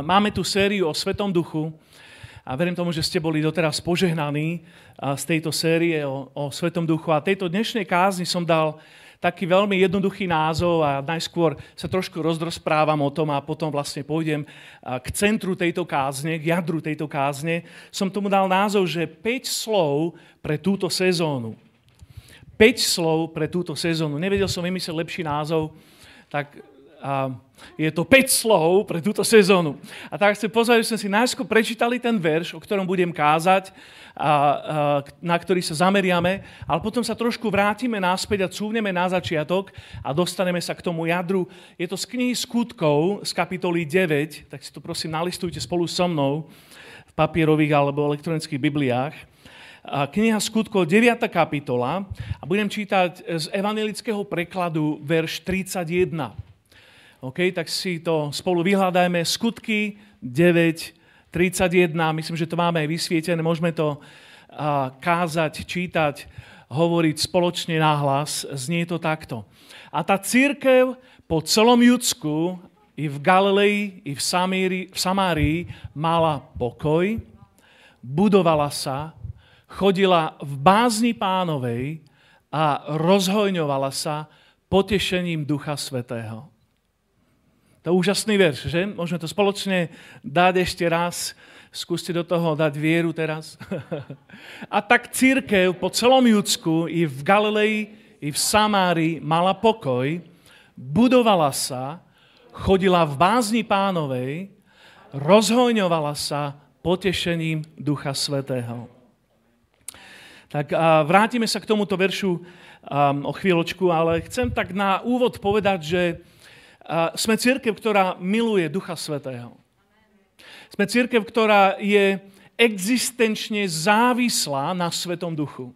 Máme tu sériu o Svetom duchu a verím tomu, že ste boli doteraz požehnaní z tejto série o, o Svetom duchu. A tejto dnešnej kázni som dal taký veľmi jednoduchý názov a najskôr sa trošku rozprávam o tom a potom vlastne pôjdem k centru tejto kázne, k jadru tejto kázne. Som tomu dal názov, že 5 slov pre túto sezónu. 5 slov pre túto sezónu. Nevedel som vymyslieť lepší názov, tak a je to 5 slov pre túto sezónu. A tak pozrieť, že sme si najskôr prečítali ten verš, o ktorom budem kázať, a, a, na ktorý sa zameriame, ale potom sa trošku vrátime náspäť a cúvneme na začiatok a dostaneme sa k tomu jadru. Je to z knihy Skutkov z kapitoly 9, tak si to prosím nalistujte spolu so mnou v papierových alebo elektronických bibliách. Kniha Skutkov, 9. kapitola a budem čítať z evangelického prekladu verš 31. OK, tak si to spolu vyhľadajme. Skutky 9, 31, myslím, že to máme aj vysvietené, môžeme to kázať, čítať, hovoriť spoločne nahlas. Znie to takto. A tá církev po celom Judsku i v Galilei, i v, Samíri, v Samárii mala pokoj, budovala sa, chodila v bázni pánovej a rozhojňovala sa potešením Ducha Svetého. To je úžasný verš, že? Môžeme to spoločne dať ešte raz. Skúste do toho dať vieru teraz. A tak církev po celom Judsku i v Galilei, i v Samári mala pokoj, budovala sa, chodila v bázni pánovej, rozhojňovala sa potešením Ducha Svetého. Tak a vrátime sa k tomuto veršu o chvíľočku, ale chcem tak na úvod povedať, že sme církev, ktorá miluje Ducha Svetého. Sme církev, ktorá je existenčne závislá na Svetom Duchu.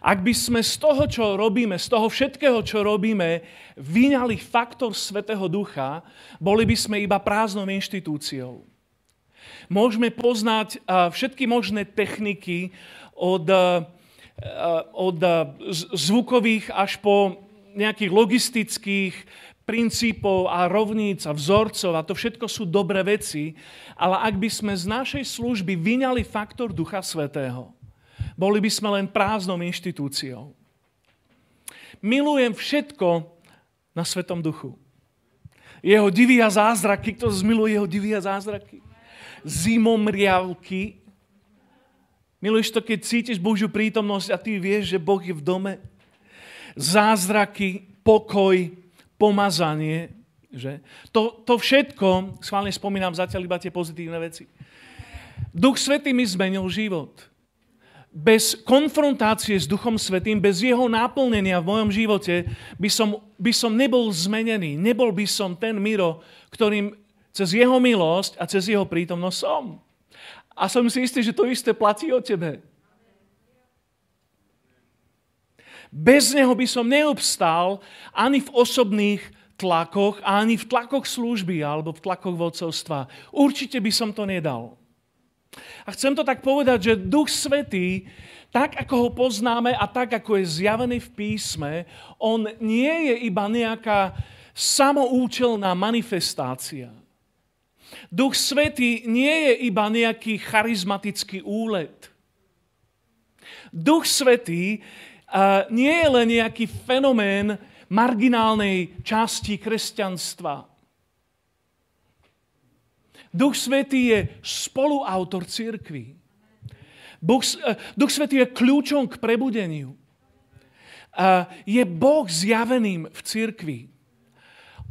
Ak by sme z toho, čo robíme, z toho všetkého, čo robíme, vyňali faktor Svetého Ducha, boli by sme iba prázdnou inštitúciou. Môžeme poznať všetky možné techniky od, od zvukových až po nejakých logistických, princípov a rovníc a vzorcov a to všetko sú dobré veci, ale ak by sme z našej služby vyňali faktor Ducha Svetého, boli by sme len prázdnou inštitúciou. Milujem všetko na Svetom Duchu. Jeho divy a zázraky, kto zmiluje jeho divy a zázraky? Zimomriavky. Miluješ to, keď cítiš Božiu prítomnosť a ty vieš, že Boh je v dome? Zázraky, pokoj, pomazanie. Že? To, to všetko, schválne spomínam zatiaľ iba tie pozitívne veci. Duch Svetý mi zmenil život. Bez konfrontácie s Duchom Svetým, bez jeho náplnenia v mojom živote by som, by som nebol zmenený. Nebol by som ten Miro, ktorým cez jeho milosť a cez jeho prítomnosť som. A som si istý, že to isté platí o tebe. Bez neho by som neobstal ani v osobných tlakoch, ani v tlakoch služby alebo v tlakoch vodcovstva. Určite by som to nedal. A chcem to tak povedať, že Duch Svetý, tak ako ho poznáme a tak ako je zjavený v písme, on nie je iba nejaká samoučelná manifestácia. Duch Svetý nie je iba nejaký charizmatický úlet. Duch Svetý nie je len nejaký fenomén marginálnej časti kresťanstva. Duch Svetý je spoluautor církvy. Eh, Duch Svetý je kľúčom k prebudeniu. Je Boh zjaveným v církvi.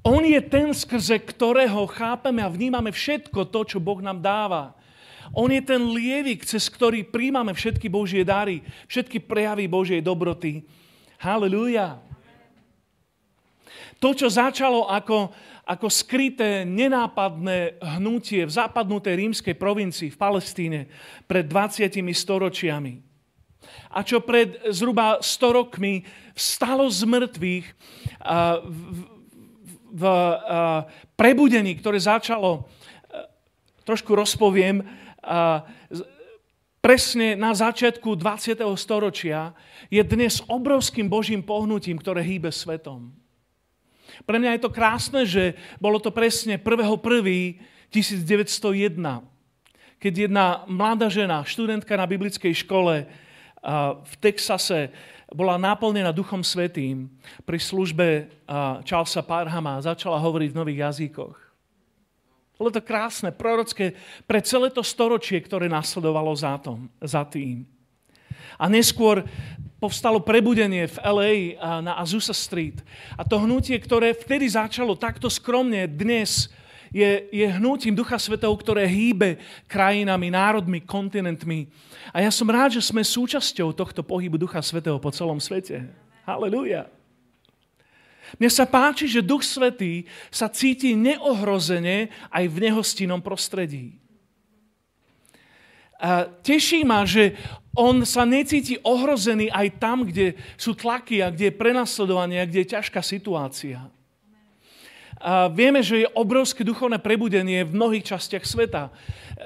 On je ten, skrze ktorého chápeme a vnímame všetko to, čo Boh nám dáva. On je ten lievik, cez ktorý príjmame všetky Božie dary, všetky prejavy Božej dobroty. Halelúja. To, čo začalo ako, ako skryté, nenápadné hnutie v západnutej rímskej provincii v Palestíne pred 20 storočiami a čo pred zhruba 100 rokmi vstalo z mŕtvych v, v, prebudení, ktoré začalo, trošku rozpoviem, presne na začiatku 20. storočia je dnes obrovským Božím pohnutím, ktoré hýbe svetom. Pre mňa je to krásne, že bolo to presne 1.1., 1901, keď jedna mladá žena, študentka na biblickej škole v Texase, bola naplnená Duchom Svetým pri službe Charlesa Parhama a začala hovoriť v nových jazykoch. Bolo to krásne, prorocké pre celé to storočie, ktoré nasledovalo za, tom, za tým. A neskôr povstalo prebudenie v LA na Azusa Street. A to hnutie, ktoré vtedy začalo takto skromne, dnes je, je hnutím Ducha Svetého, ktoré hýbe krajinami, národmi, kontinentmi. A ja som rád, že sme súčasťou tohto pohybu Ducha Svetého po celom svete. Halelujá. Mne sa páči, že Duch Svetý sa cíti neohrozene aj v nehostinnom prostredí. A teší ma, že on sa necíti ohrozený aj tam, kde sú tlaky a kde je prenasledovanie a kde je ťažká situácia. A vieme, že je obrovské duchovné prebudenie v mnohých častiach sveta.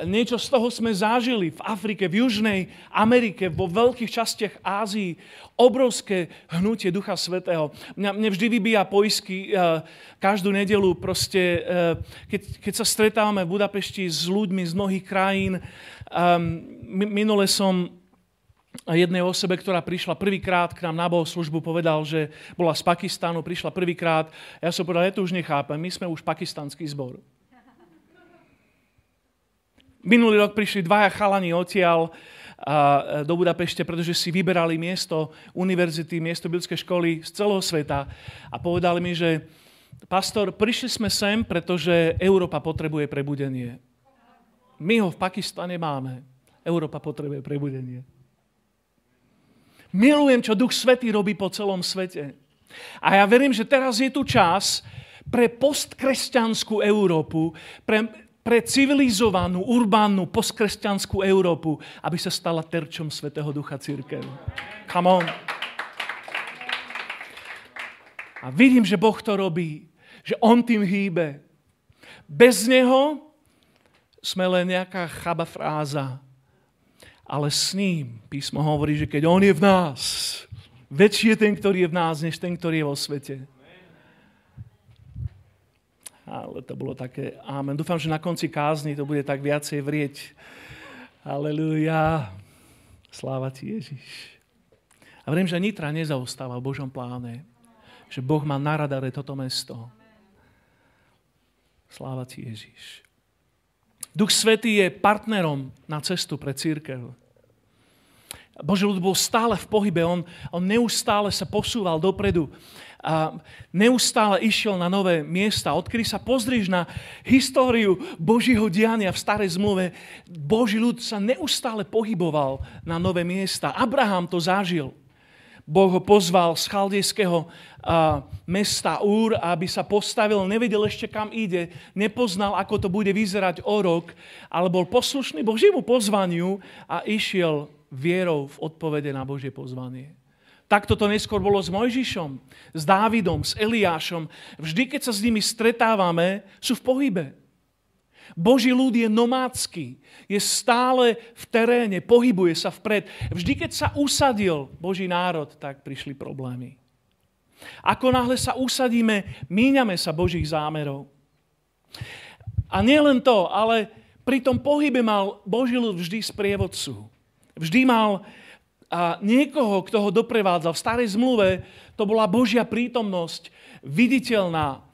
Niečo z toho sme zažili v Afrike, v Južnej Amerike, vo veľkých častiach Ázii. Obrovské hnutie Ducha Svetého. Mňa, mne vždy vybíja poisky uh, každú nedelu, proste, uh, keď, keď sa stretávame v Budapešti s ľuďmi z mnohých krajín. Um, minule som jednej osobe, ktorá prišla prvýkrát k nám na službu, povedal, že bola z Pakistánu, prišla prvýkrát. Ja som povedal, ja to už nechápem, my sme už pakistanský zbor. Minulý rok prišli dvaja chalani odtiaľ a, do Budapešte, pretože si vyberali miesto univerzity, miesto bylskej školy z celého sveta a povedali mi, že pastor, prišli sme sem, pretože Európa potrebuje prebudenie. My ho v Pakistane máme. Európa potrebuje prebudenie. Milujem, čo Duch Svetý robí po celom svete. A ja verím, že teraz je tu čas pre postkresťanskú Európu, pre, pre civilizovanú, urbánnu, postkresťanskú Európu, aby sa stala terčom Svetého Ducha Církev. Come on. A vidím, že Boh to robí. Že On tým hýbe. Bez Neho sme len nejaká chaba fráza ale s ním písmo hovorí, že keď on je v nás, väčší je ten, ktorý je v nás, než ten, ktorý je vo svete. Ale to bolo také, amen. Dúfam, že na konci kázni to bude tak viacej vrieť. Aleluja. Sláva ti, Ježiš. A viem, že Nitra nezaostáva v Božom pláne. Že Boh má na radare toto mesto. Sláva ti, Ježiš. Duch Svetý je partnerom na cestu pre církev. Boží ľud bol stále v pohybe, on, on neustále sa posúval dopredu a neustále išiel na nové miesta. Odkedy sa pozrieš na históriu Božího diania v starej zmluve, Boží ľud sa neustále pohyboval na nové miesta. Abraham to zažil. Boh ho pozval z chaldejského mesta Úr, aby sa postavil, nevedel ešte kam ide, nepoznal, ako to bude vyzerať o rok, ale bol poslušný Božiemu pozvaniu a išiel vierou v odpovede na Božie pozvanie. Takto to neskôr bolo s Mojžišom, s Dávidom, s Eliášom. Vždy, keď sa s nimi stretávame, sú v pohybe. Boží ľud je nomádsky, je stále v teréne, pohybuje sa vpred. Vždy, keď sa usadil Boží národ, tak prišli problémy. Ako náhle sa usadíme, míňame sa Božích zámerov. A nielen to, ale pri tom pohybe mal Boží ľud vždy sprievodcu. Vždy mal a niekoho, kto ho doprevádzal. V starej zmluve to bola Božia prítomnosť, viditeľná,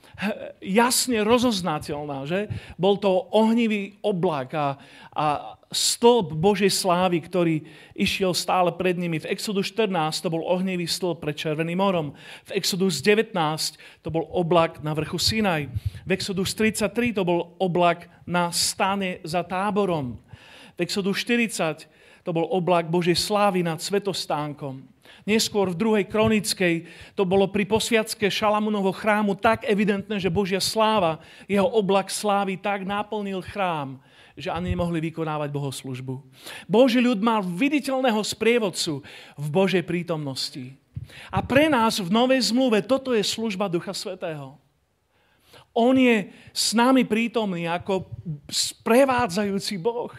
jasne rozoznateľná, že? Bol to ohnivý oblak a, a stĺp Božej slávy, ktorý išiel stále pred nimi. V Exodus 14 to bol ohnivý stĺp pred Červeným morom. V Exodus 19 to bol oblak na vrchu Sinaj. V Exodus 33 to bol oblak na stane za táborom. V Exodus 40 to bol oblak Božej slávy nad svetostánkom. Neskôr v druhej kronickej to bolo pri posviacke Šalamunovho chrámu tak evidentné, že Božia sláva, jeho oblak slávy tak naplnil chrám, že ani nemohli vykonávať bohoslužbu. Boží ľud mal viditeľného sprievodcu v Božej prítomnosti. A pre nás v Novej zmluve toto je služba Ducha Svetého. On je s nami prítomný ako sprevádzajúci Boh.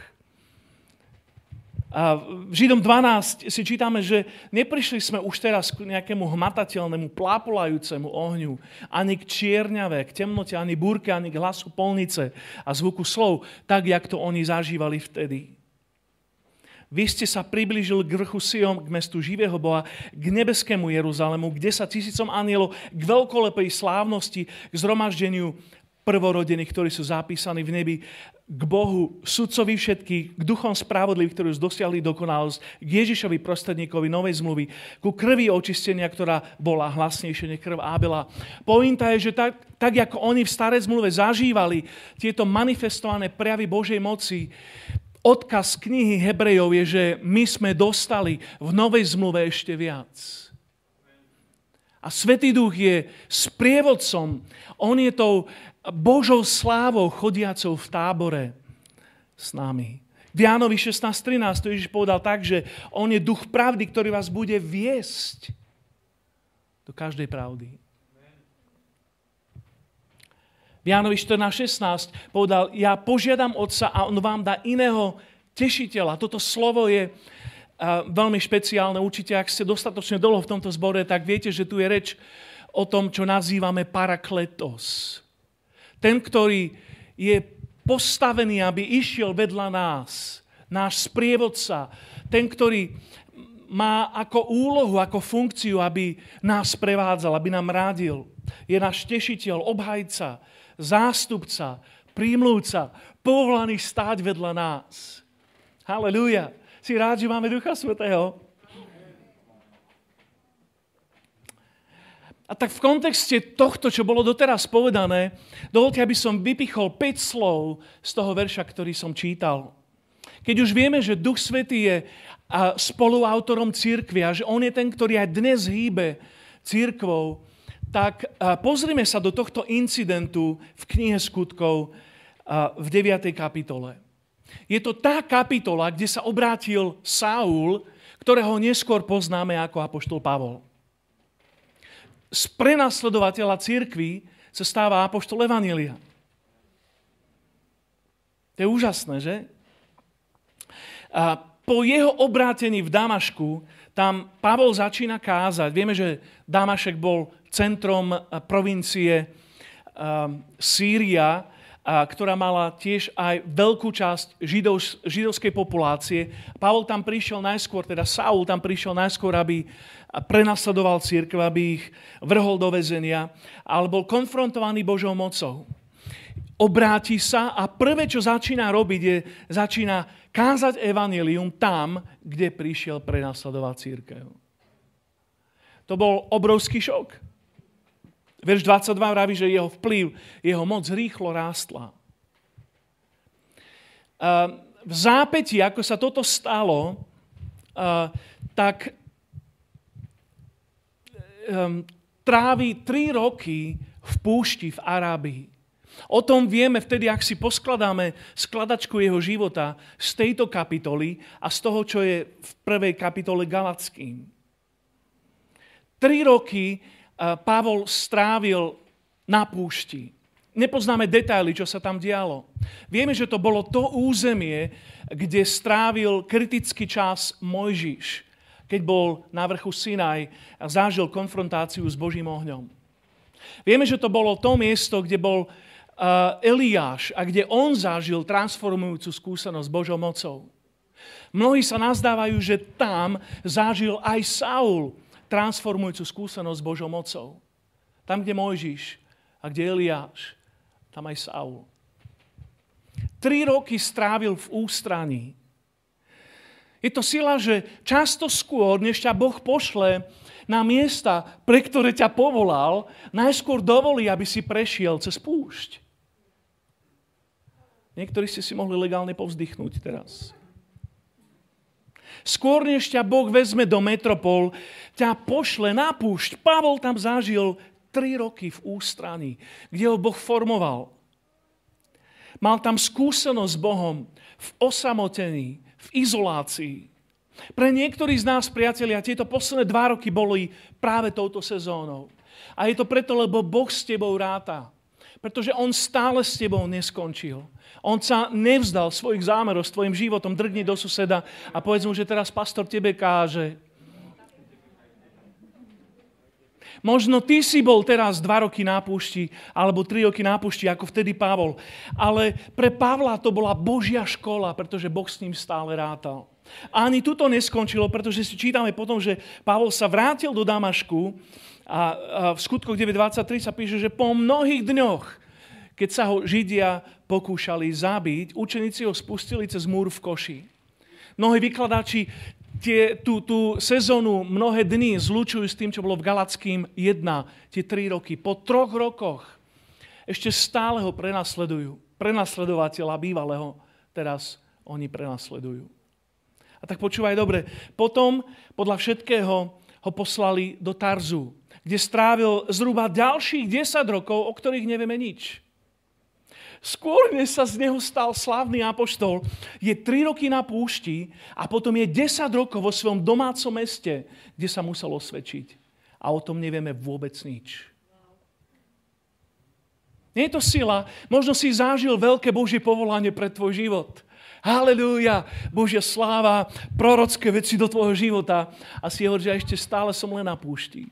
A v Židom 12 si čítame, že neprišli sme už teraz k nejakému hmatateľnému, plápolajúcemu ohňu, ani k čierňave, k temnote, ani búrke, ani k hlasu polnice a zvuku slov, tak, jak to oni zažívali vtedy. Vy ste sa priblížili k vrchu Sion, k mestu živého Boha, k nebeskému Jeruzalému, kde sa tisícom anielov k veľkolepej slávnosti, k zhromaždeniu prvorodených, ktorí sú zapísaní v nebi, k Bohu, sudcovi všetkých, k duchom spravodlivých, ktorí už dosiahli dokonalosť, k Ježišovi prostredníkovi novej zmluvy, ku krvi očistenia, ktorá bola hlasnejšie než krv Ábela. Pointa je, že tak, tak ako oni v starej zmluve zažívali tieto manifestované prejavy Božej moci, odkaz knihy Hebrejov je, že my sme dostali v Novej zmluve ešte viac. A Svetý Duch je sprievodcom. On je tou Božou slávou chodiacou v tábore s nami. V Jánovi 16.13 to Ježiš povedal tak, že on je duch pravdy, ktorý vás bude viesť do každej pravdy. V Jánovi 14.16 povedal, ja požiadam Otca a On vám dá iného tešiteľa. Toto slovo je veľmi špeciálne. Určite, ak ste dostatočne dlho v tomto zbore, tak viete, že tu je reč o tom, čo nazývame parakletos. Ten, ktorý je postavený, aby išiel vedľa nás. Náš sprievodca. Ten, ktorý má ako úlohu, ako funkciu, aby nás prevádzal, aby nám rádil. Je náš tešiteľ, obhajca, zástupca, prímluvca, povolaný stáť vedľa nás. Halelúja. Si rád, že máme Ducha Svetého? A tak v kontexte tohto, čo bolo doteraz povedané, dovolte, aby som vypichol 5 slov z toho verša, ktorý som čítal. Keď už vieme, že Duch Svetý je spoluautorom a že On je ten, ktorý aj dnes hýbe církvou, tak pozrime sa do tohto incidentu v knihe skutkov v 9. kapitole. Je to tá kapitola, kde sa obrátil Saul, ktorého neskôr poznáme ako apoštol Pavol. Z prenasledovateľa církvy sa stáva apoštol Evanília. To je úžasné, že? A po jeho obrátení v Damašku tam Pavol začína kázať. Vieme, že Damašek bol centrom provincie eh, Ktorá mala tiež aj veľkú časť židovskej populácie. Pavol tam prišiel najskôr, teda Saul tam prišiel najskôr, aby prenasledoval církev, aby ich vrhol do väzenia, ale bol konfrontovaný Božou mocou. Obráti sa a prvé, čo začína robiť, je začína kázať evanilium tam, kde prišiel prenasledovať církev. To bol obrovský šok. Verš 22 vraví, že jeho vplyv, jeho moc rýchlo rástla. V zápäti, ako sa toto stalo, tak trávi tri roky v púšti v Arábii. O tom vieme vtedy, ak si poskladáme skladačku jeho života z tejto kapitoly a z toho, čo je v prvej kapitole Galackým. Tri roky Pavol strávil na púšti. Nepoznáme detaily, čo sa tam dialo. Vieme, že to bolo to územie, kde strávil kritický čas Mojžiš, keď bol na vrchu Sinaj a zažil konfrontáciu s Božím ohňom. Vieme, že to bolo to miesto, kde bol Eliáš a kde on zažil transformujúcu skúsenosť s Božou mocou. Mnohí sa nazdávajú, že tam zažil aj Saul transformujúcu skúsenosť s Božou mocou. Tam, kde Mojžiš a kde Eliáš, tam aj Saul. Tri roky strávil v ústraní. Je to sila, že často skôr, než ťa Boh pošle na miesta, pre ktoré ťa povolal, najskôr dovolí, aby si prešiel cez púšť. Niektorí ste si mohli legálne povzdychnúť teraz. Skôr než ťa Boh vezme do metropol, ťa pošle na púšť. Pavol tam zažil tri roky v ústraní, kde ho Boh formoval. Mal tam skúsenosť s Bohom v osamotení, v izolácii. Pre niektorých z nás, priatelia, tieto posledné dva roky boli práve touto sezónou. A je to preto, lebo Boh s tebou ráta. Pretože On stále s tebou neskončil. On sa nevzdal svojich zámerov s tvojim životom, drgni do suseda a povedz mu, že teraz pastor tebe káže. Možno ty si bol teraz dva roky na púšti, alebo tri roky na púšti, ako vtedy Pavol. Ale pre Pavla to bola Božia škola, pretože Boh s ním stále rátal. A ani tu to neskončilo, pretože si čítame potom, že Pavol sa vrátil do Damašku a, v skutkoch 9.23 sa píše, že po mnohých dňoch, keď sa ho Židia pokúšali zabiť, učeníci ho spustili cez múr v koši. Mnohí vykladači tie, tú, tú sezónu mnohé dny zlučujú s tým, čo bolo v Galackým 1, tie tri roky. Po troch rokoch ešte stále ho prenasledujú. Prenasledovateľa bývalého teraz oni prenasledujú. A tak počúvaj dobre. Potom, podľa všetkého, ho poslali do Tarzu, kde strávil zhruba ďalších 10 rokov, o ktorých nevieme nič. Skôr, než sa z neho stal slávny apoštol, je 3 roky na púšti a potom je 10 rokov vo svojom domácom meste, kde sa musel osvedčiť. A o tom nevieme vôbec nič. Nie je to sila. Možno si zažil veľké Božie povolanie pre tvoj život. Halelúja, Božia sláva, prorocké veci do tvojho života. A si hovorí, že ešte stále som len na púšti.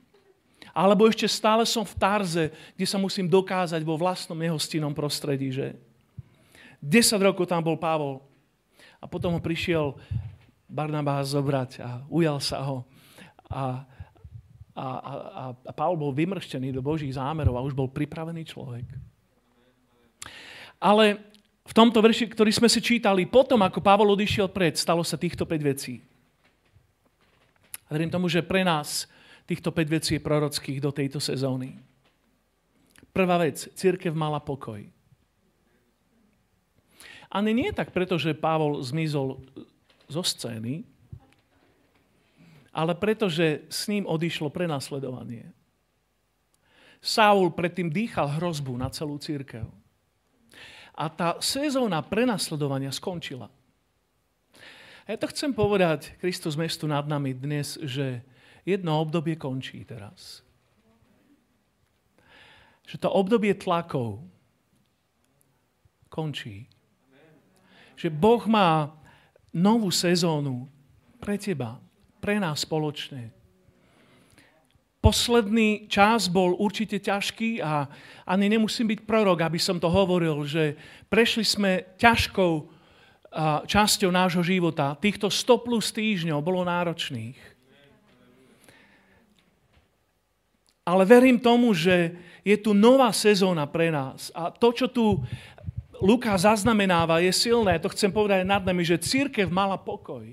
Alebo ešte stále som v Tarze, kde sa musím dokázať vo vlastnom nehostinnom prostredí, že 10 rokov tam bol Pavol a potom ho prišiel Barnabás zobrať a ujal sa ho. A, a, a, a Pavol bol vymrštený do Božích zámerov a už bol pripravený človek. Ale v tomto verši, ktorý sme si čítali, potom ako Pavol odišiel pred, stalo sa týchto 5 vecí. A verím tomu, že pre nás týchto 5 vecí prorockých do tejto sezóny. Prvá vec, církev mala pokoj. A nie tak preto, že Pavol zmizol zo scény, ale preto, že s ním odišlo prenasledovanie. Saul predtým dýchal hrozbu na celú církev. A tá sezóna prenasledovania skončila. A ja to chcem povedať, Kristus mestu nad nami dnes, že jedno obdobie končí teraz. Že to obdobie tlakov končí. Že Boh má novú sezónu pre teba, pre nás spoločne. Posledný čas bol určite ťažký a ani nemusím byť prorok, aby som to hovoril, že prešli sme ťažkou časťou nášho života. Týchto 100 plus týždňov bolo náročných. Ale verím tomu, že je tu nová sezóna pre nás. A to, čo tu Lukáš zaznamenáva, je silné. To chcem povedať nad nami, že církev mala pokoj.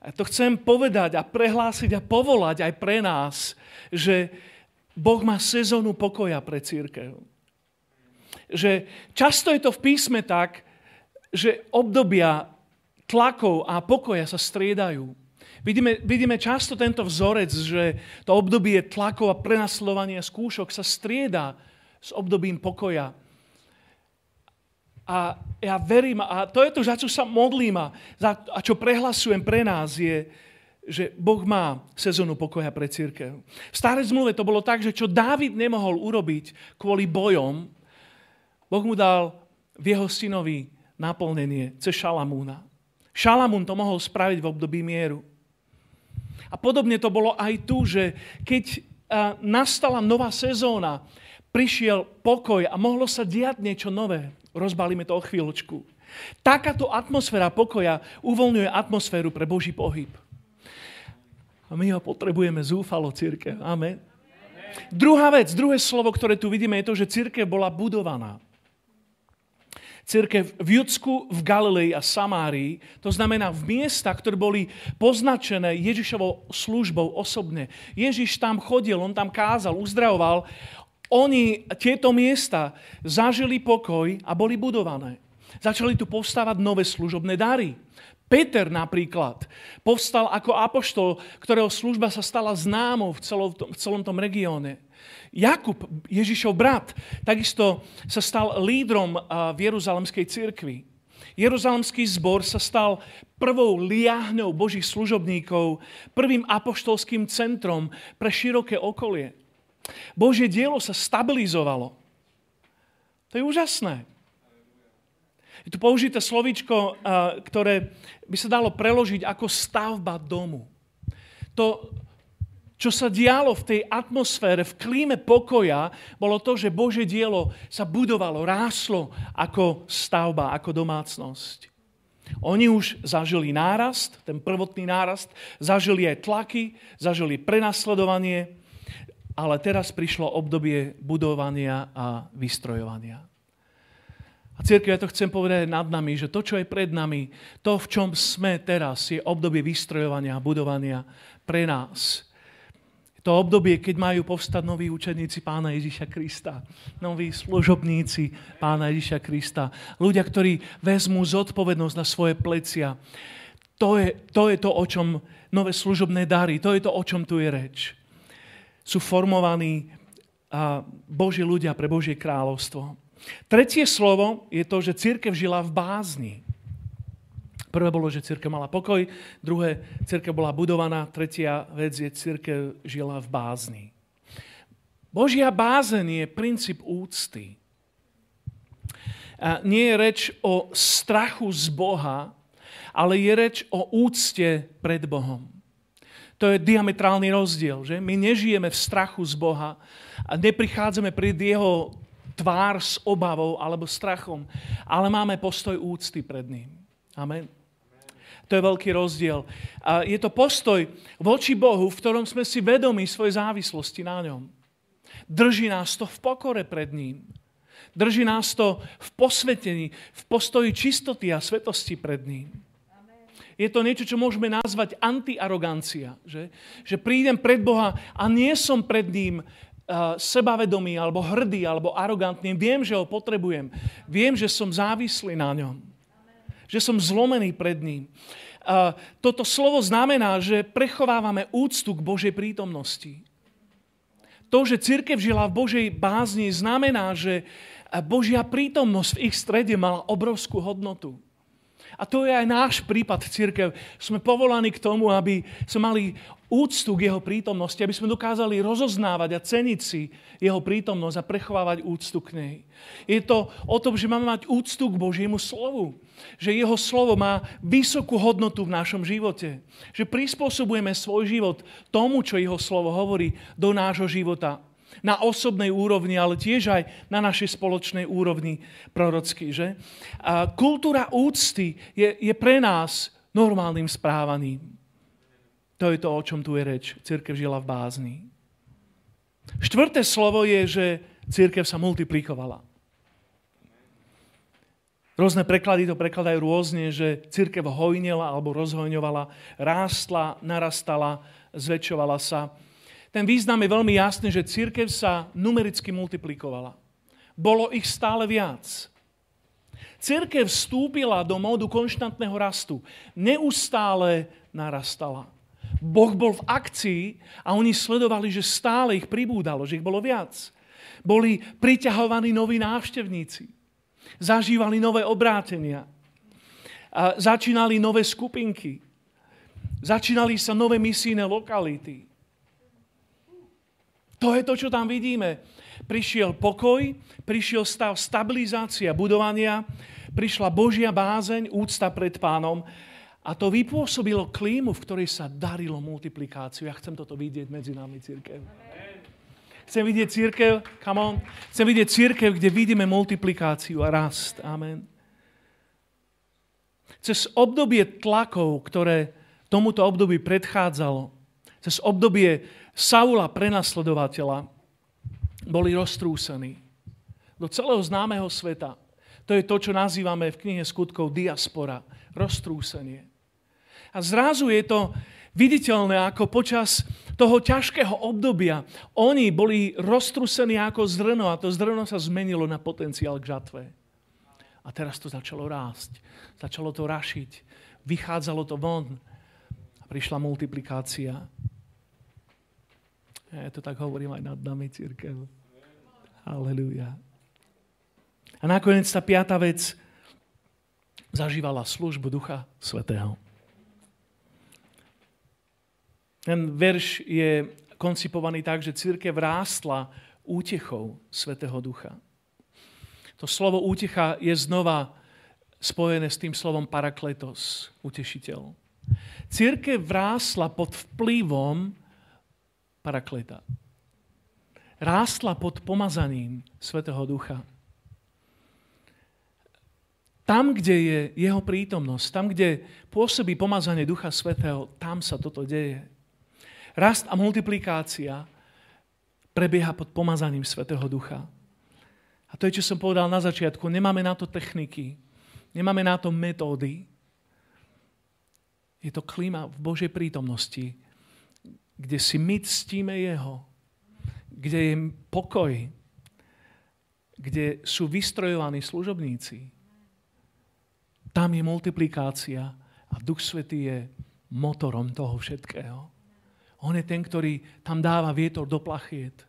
A to chcem povedať a prehlásiť a povolať aj pre nás, že Boh má sezónu pokoja pre církev. Že často je to v písme tak, že obdobia tlakov a pokoja sa striedajú. Vidíme, vidíme často tento vzorec, že to obdobie tlakov a prenasledovania skúšok sa strieda s obdobím pokoja. A ja verím, a to je to, za čo sa modlím a, a čo prehlasujem pre nás, je, že Boh má sezónu pokoja pre církev. V starej zmluve to bolo tak, že čo Dávid nemohol urobiť kvôli bojom, Boh mu dal v jeho synovi naplnenie cez Šalamúna. Šalamún to mohol spraviť v období mieru. A podobne to bolo aj tu, že keď nastala nová sezóna, prišiel pokoj a mohlo sa diať niečo nové. Rozbalíme to o chvíľočku. Takáto atmosféra pokoja uvoľňuje atmosféru pre Boží pohyb. A my ho potrebujeme zúfalo, církev. Amen. Druhá vec, druhé slovo, ktoré tu vidíme, je to, že církev bola budovaná církev v Judsku, v Galilei a Samárii, to znamená v miestach, ktoré boli poznačené Ježišovou službou osobne. Ježiš tam chodil, on tam kázal, uzdravoval. Oni tieto miesta zažili pokoj a boli budované. Začali tu povstávať nové služobné dary. Peter napríklad povstal ako apoštol, ktorého služba sa stala známou v celom, v celom tom regióne. Jakub, Ježišov brat, takisto sa stal lídrom v Jeruzalemskej cirkvi. Jeruzalemský zbor sa stal prvou liahňou Božích služobníkov, prvým apoštolským centrom pre široké okolie. Božie dielo sa stabilizovalo. To je úžasné. Je tu použité slovičko, ktoré by sa dalo preložiť ako stavba domu. To, čo sa dialo v tej atmosfére, v klíme pokoja, bolo to, že Bože dielo sa budovalo, ráslo ako stavba, ako domácnosť. Oni už zažili nárast, ten prvotný nárast, zažili aj tlaky, zažili prenasledovanie, ale teraz prišlo obdobie budovania a vystrojovania. A církev, ja to chcem povedať nad nami, že to, čo je pred nami, to, v čom sme teraz, je obdobie vystrojovania a budovania pre nás. To obdobie, keď majú povstať noví učeníci Pána Ježiša Krista. Noví služobníci Pána Ježiša Krista. Ľudia, ktorí vezmú zodpovednosť na svoje plecia. To je, to je to, o čom nové služobné dary, to je to, o čom tu je reč. Sú formovaní Boží ľudia pre Božie kráľovstvo. Tretie slovo je to, že církev žila v bázni. Prvé bolo, že církev mala pokoj, druhé, církev bola budovaná, tretia vec je, církev žila v bázni. Božia bázen je princíp úcty. Nie je reč o strachu z Boha, ale je reč o úcte pred Bohom. To je diametrálny rozdiel, že? My nežijeme v strachu z Boha a neprichádzame pred Jeho tvár s obavou alebo strachom, ale máme postoj úcty pred ním. Amen. To je veľký rozdiel. A je to postoj voči Bohu, v ktorom sme si vedomi svojej závislosti na ňom. Drží nás to v pokore pred ním. Drží nás to v posvetení, v postoji čistoty a svetosti pred ním. Je to niečo, čo môžeme nazvať antiarogancia. Že, že prídem pred Boha a nie som pred ním uh, sebavedomý, alebo hrdý, alebo arogantný. Viem, že ho potrebujem. Viem, že som závislý na ňom že som zlomený pred ním. Toto slovo znamená, že prechovávame úctu k Božej prítomnosti. To, že církev žila v Božej bázni, znamená, že Božia prítomnosť v ich strede mala obrovskú hodnotu. A to je aj náš prípad církev. Sme povolaní k tomu, aby sme mali úctu k jeho prítomnosti, aby sme dokázali rozoznávať a ceniť si jeho prítomnosť a prechovávať úctu k nej. Je to o tom, že máme mať úctu k Božiemu slovu. Že jeho slovo má vysokú hodnotu v našom živote. Že prispôsobujeme svoj život tomu, čo jeho slovo hovorí, do nášho života. Na osobnej úrovni, ale tiež aj na našej spoločnej úrovni prorocky. Že? A kultúra úcty je, je pre nás normálnym správaním. To je to, o čom tu je reč. Církev žila v bázni. Štvrté slovo je, že církev sa multiplikovala. Rôzne preklady to prekladajú rôzne, že církev hojnela alebo rozhojňovala, rástla, narastala, zväčšovala sa. Ten význam je veľmi jasný, že církev sa numericky multiplikovala. Bolo ich stále viac. Církev vstúpila do módu konštantného rastu. Neustále narastala. Boh bol v akcii a oni sledovali, že stále ich pribúdalo, že ich bolo viac. Boli priťahovaní noví návštevníci. Zažívali nové obrátenia. A začínali nové skupinky. Začínali sa nové misijné lokality. To je to, čo tam vidíme. Prišiel pokoj, prišiel stav stabilizácia budovania, prišla Božia bázeň, úcta pred pánom a to vypôsobilo klímu, v ktorej sa darilo multiplikáciu. Ja chcem toto vidieť medzi nami, církev. Chcem vidieť církev, come on. Chcem vidieť církev, kde vidíme multiplikáciu a rast. Amen. Cez obdobie tlakov, ktoré tomuto období predchádzalo, cez obdobie Saula, prenasledovateľa, boli roztrúsení do celého známeho sveta. To je to, čo nazývame v knihe skutkov diaspora, roztrúsenie. A zrazu je to viditeľné, ako počas toho ťažkého obdobia oni boli roztrusení ako zrno a to zrno sa zmenilo na potenciál k žatve. A teraz to začalo rásť. Začalo to rašiť. Vychádzalo to von. A prišla multiplikácia. Ja to tak hovorím aj nad nami, církev. Halleluja. A nakoniec tá piata vec zažívala službu Ducha Svetého. Ten verš je koncipovaný tak, že církev rástla útechou Svetého Ducha. To slovo útecha je znova spojené s tým slovom parakletos, utešiteľ. Církev vrásla pod vplyvom parakleta. Rástla pod pomazaním Svetého Ducha. Tam, kde je jeho prítomnosť, tam, kde pôsobí pomazanie Ducha Svetého, tam sa toto deje. Rast a multiplikácia prebieha pod pomazaním Svetého Ducha. A to je, čo som povedal na začiatku. Nemáme na to techniky, nemáme na to metódy. Je to klíma v Božej prítomnosti, kde si my ctíme Jeho, kde je pokoj, kde sú vystrojovaní služobníci, tam je multiplikácia a Duch Svetý je motorom toho všetkého. On je ten, ktorý tam dáva vietor do plachiet.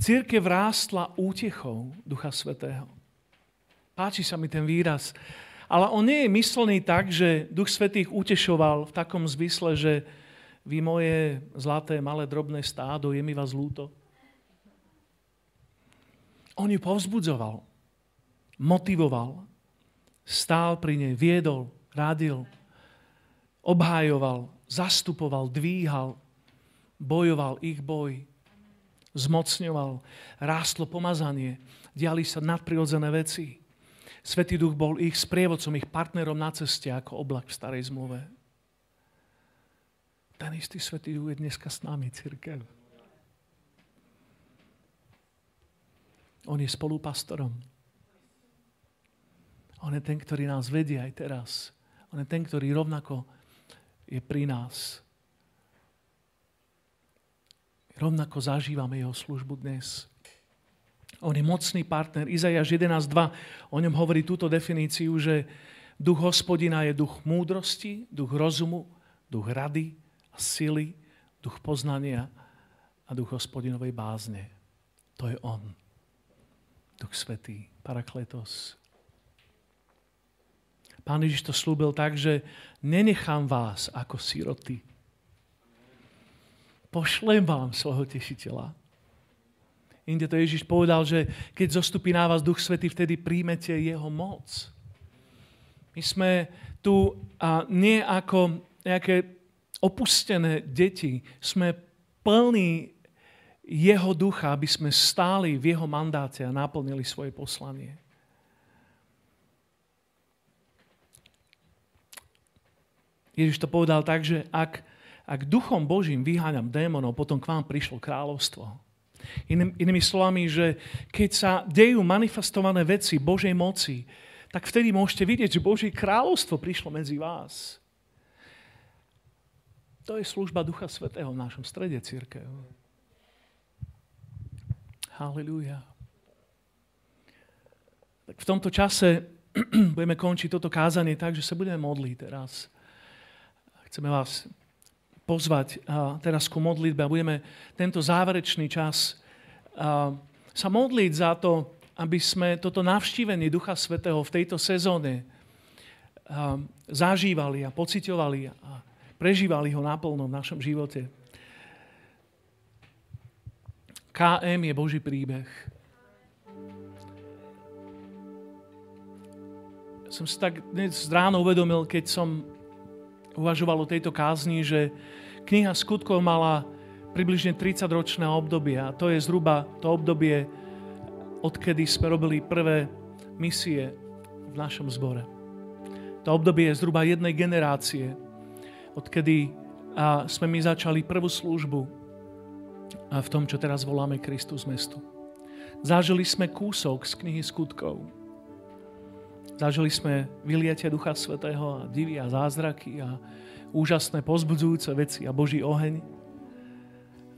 Církev rástla útechou Ducha Svetého. Páči sa mi ten výraz. Ale on nie je myslený tak, že Duch Svetý ich utešoval v takom zmysle, že vy moje zlaté, malé, drobné stádo, je mi vás lúto. On ju povzbudzoval, motivoval, stál pri nej, viedol, radil, obhájoval, zastupoval, dvíhal, bojoval ich boj, zmocňoval, rástlo pomazanie, diali sa nadprirodzené veci. Svetý duch bol ich sprievodcom, ich partnerom na ceste ako oblak v starej zmluve. Ten istý Svetý duch je dneska s nami, církev. On je spolupastorom. On je ten, ktorý nás vedie aj teraz. On je ten, ktorý rovnako je pri nás. Rovnako zažívame jeho službu dnes. On je mocný partner. Izajaš 11.2 o ňom hovorí túto definíciu, že duch hospodina je duch múdrosti, duch rozumu, duch rady a sily, duch poznania a duch hospodinovej bázne. To je on. Duch Svetý, Parakletos. Pán Ježiš to slúbil tak, že nenechám vás ako siroty. Pošlem vám svojho tešiteľa. Inde to Ježiš povedal, že keď zostupí na vás Duch Svetý, vtedy príjmete jeho moc. My sme tu a nie ako nejaké opustené deti. Sme plní jeho ducha, aby sme stáli v jeho mandáte a naplnili svoje poslanie. Ježiš to povedal tak, že ak, ak duchom Božím vyháňam démonov, potom k vám prišlo kráľovstvo. Iným, inými slovami, že keď sa dejú manifestované veci Božej moci, tak vtedy môžete vidieť, že Božie kráľovstvo prišlo medzi vás. To je služba Ducha Svetého v našom strede církev. Halleluja. Tak v tomto čase budeme končiť toto kázanie tak, že sa budeme modliť teraz. Chceme vás pozvať teraz ku modlitbe a budeme tento záverečný čas sa modliť za to, aby sme toto navštívenie Ducha Svetého v tejto sezóne zažívali a pocitovali a prežívali ho naplno v našom živote. KM je Boží príbeh. Som si tak dnes ráno uvedomil, keď som uvažoval o tejto kázni, že kniha skutkov mala približne 30-ročné obdobie a to je zhruba to obdobie, odkedy sme robili prvé misie v našom zbore. To obdobie je zhruba jednej generácie, odkedy sme my začali prvú službu v tom, čo teraz voláme Kristus mestu. Zažili sme kúsok z knihy skutkov. Zažili sme vyliatie Ducha Svetého a divy a zázraky a úžasné pozbudzujúce veci a Boží oheň.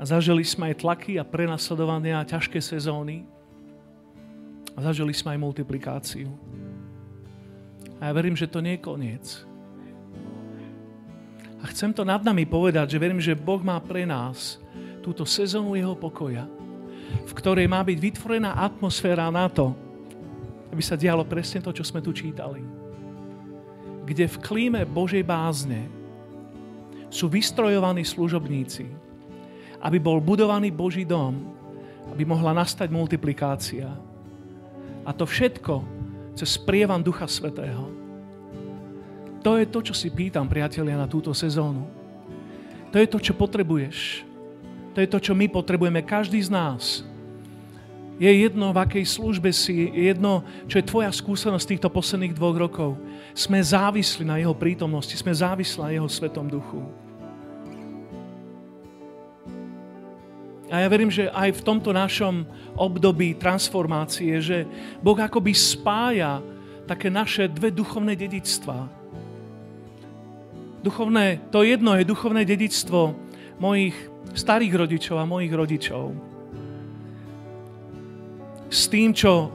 A zažili sme aj tlaky a prenasledovania a ťažké sezóny. A zažili sme aj multiplikáciu. A ja verím, že to nie je koniec. A chcem to nad nami povedať, že verím, že Boh má pre nás túto sezónu jeho pokoja, v ktorej má byť vytvorená atmosféra na to, aby sa dialo presne to, čo sme tu čítali. Kde v klíme Božej bázne sú vystrojovaní služobníci, aby bol budovaný Boží dom, aby mohla nastať multiplikácia A to všetko cez prievan Ducha Svetého. To je to, čo si pýtam, priatelia, na túto sezónu. To je to, čo potrebuješ. To je to, čo my potrebujeme, každý z nás. Je jedno, v akej službe si, je jedno, čo je tvoja skúsenosť týchto posledných dvoch rokov. Sme závislí na Jeho prítomnosti, sme závislí na Jeho Svetom Duchu. A ja verím, že aj v tomto našom období transformácie, že Boh akoby spája také naše dve duchovné dedictvá. Duchovné, to jedno je duchovné dedictvo mojich starých rodičov a mojich rodičov. S tým, čo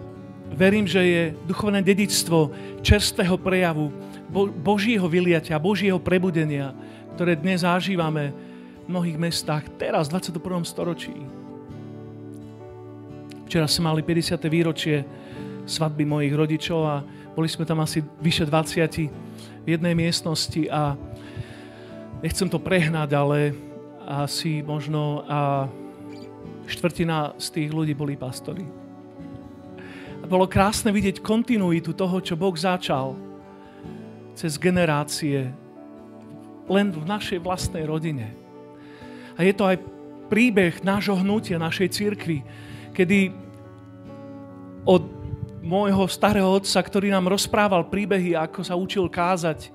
verím, že je duchovné dedictvo čerstvého prejavu, Božího vyliatia, Božího prebudenia, ktoré dnes zažívame mnohých mestách teraz, v 21. storočí. Včera sme mali 50. výročie svadby mojich rodičov a boli sme tam asi vyše 20 v jednej miestnosti a nechcem to prehnať, ale asi možno a štvrtina z tých ľudí boli pastori. Bolo krásne vidieť kontinuitu toho, čo Boh začal cez generácie len v našej vlastnej rodine a je to aj príbeh nášho hnutia, našej cirkvi, kedy od môjho starého otca, ktorý nám rozprával príbehy, ako sa učil kázať,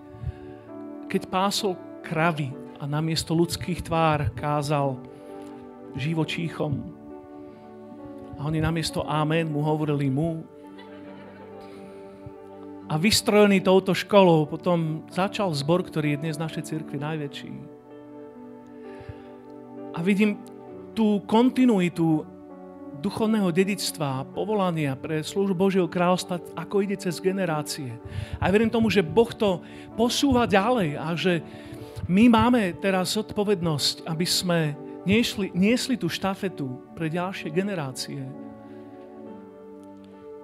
keď pásol kravy a namiesto ľudských tvár kázal živočíchom. A oni namiesto amen mu hovorili mu. A vystrojený touto školou potom začal zbor, ktorý je dnes v našej cirkvi najväčší a vidím tú kontinuitu duchovného dedictva, povolania pre službu Božieho kráľstva, ako ide cez generácie. A verím tomu, že Boh to posúva ďalej a že my máme teraz odpovednosť, aby sme niesli, niesli tú štafetu pre ďalšie generácie.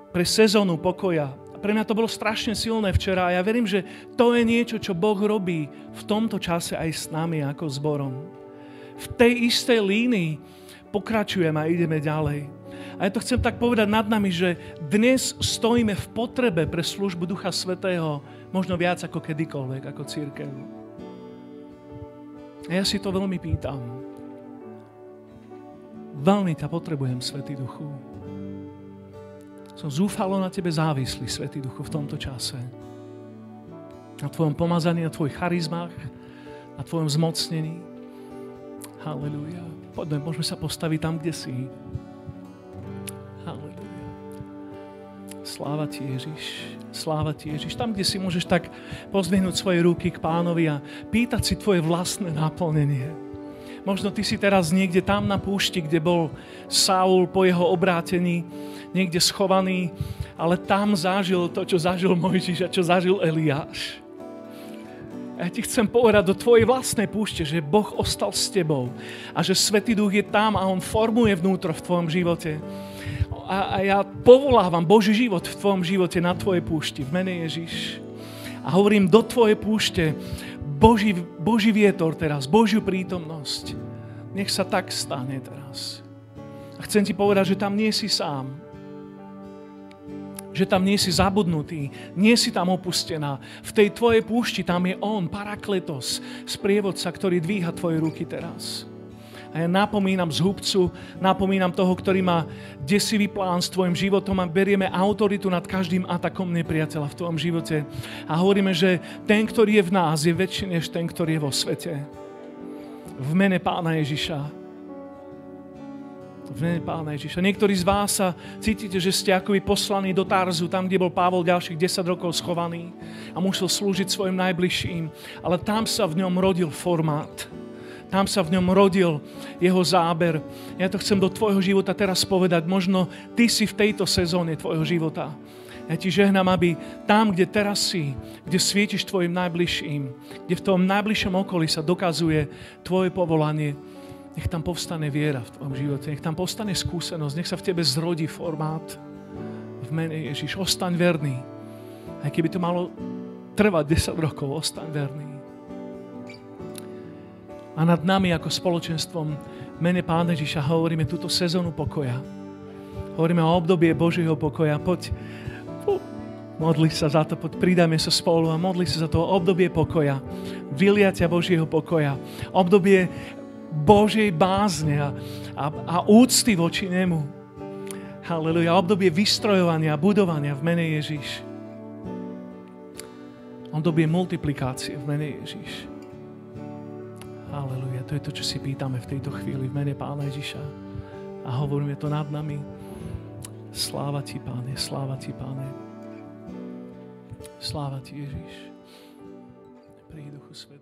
Pre sezónu pokoja. Pre mňa to bolo strašne silné včera a ja verím, že to je niečo, čo Boh robí v tomto čase aj s nami ako zborom v tej istej línii pokračujeme a ideme ďalej. A ja to chcem tak povedať nad nami, že dnes stojíme v potrebe pre službu Ducha Svetého možno viac ako kedykoľvek, ako církev. A ja si to veľmi pýtam. Veľmi ťa potrebujem, Svetý Duchu. Som zúfalo na Tebe závislý, Svetý Duchu, v tomto čase. Na Tvojom pomazaní, na Tvojich charizmách, na Tvojom zmocnení. Halleluja. Poďme, môžeme sa postaviť tam, kde si. Halleluja. Sláva ti, Ježiš. Sláva ti, Ježiš. Tam, kde si môžeš tak pozvihnúť svoje ruky k pánovi a pýtať si tvoje vlastné naplnenie. Možno ty si teraz niekde tam na púšti, kde bol Saul po jeho obrátení, niekde schovaný, ale tam zažil to, čo zažil Mojžiš a čo zažil Eliáš. A ja ti chcem povedať do tvojej vlastnej púšte, že Boh ostal s tebou a že Svetý Duch je tam a On formuje vnútro v tvojom živote. A, a ja povolávam Boží život v tvojom živote na tvojej púšti v mene Ježiš. A hovorím do tvojej púšte Boží, Boží vietor teraz, Božiu prítomnosť. Nech sa tak stane teraz. A chcem ti povedať, že tam nie si sám že tam nie si zabudnutý, nie si tam opustená. V tej tvojej púšti tam je On, Parakletos, sprievodca, ktorý dvíha tvoje ruky teraz. A ja napomínam zhubcu, napomínam toho, ktorý má desivý plán s tvojim životom a berieme autoritu nad každým atakom nepriateľa v tvojom živote. A hovoríme, že ten, ktorý je v nás, je väčší než ten, ktorý je vo svete. V mene Pána Ježiša v mene Pána Ježiša. Niektorí z vás sa cítite, že ste akoby poslaní do Tarzu, tam, kde bol Pavol ďalších 10 rokov schovaný a musel slúžiť svojim najbližším. Ale tam sa v ňom rodil formát. Tam sa v ňom rodil jeho záber. Ja to chcem do tvojho života teraz povedať. Možno ty si v tejto sezóne tvojho života. Ja ti žehnám, aby tam, kde teraz si, kde svietiš tvojim najbližším, kde v tom najbližšom okolí sa dokazuje tvoje povolanie, nech tam povstane viera v tvojom živote, nech tam povstane skúsenosť, nech sa v tebe zrodí formát v mene Ježiš. Ostaň verný. Aj keby to malo trvať 10 rokov, ostaň verný. A nad nami ako spoločenstvom mene Pána Ježiša hovoríme túto sezónu pokoja. Hovoríme o obdobie Božieho pokoja. Poď, modli sa za to, poď pridajme sa spolu a modli sa za to obdobie pokoja, vyliatia Božieho pokoja, obdobie Božej bázne a, a, a úcty voči Nemu. Halleluja. Obdobie vystrojovania budovania v mene Ježíš. Obdobie multiplikácie v mene Ježíš. Halleluja. To je to, čo si pýtame v tejto chvíli v mene Pána Ježiša. A hovoríme to nad nami. Sláva Ti, Páne, sláva Ti, Páne. Sláva Ti, Ježiš. Príď, Duchu Svetý.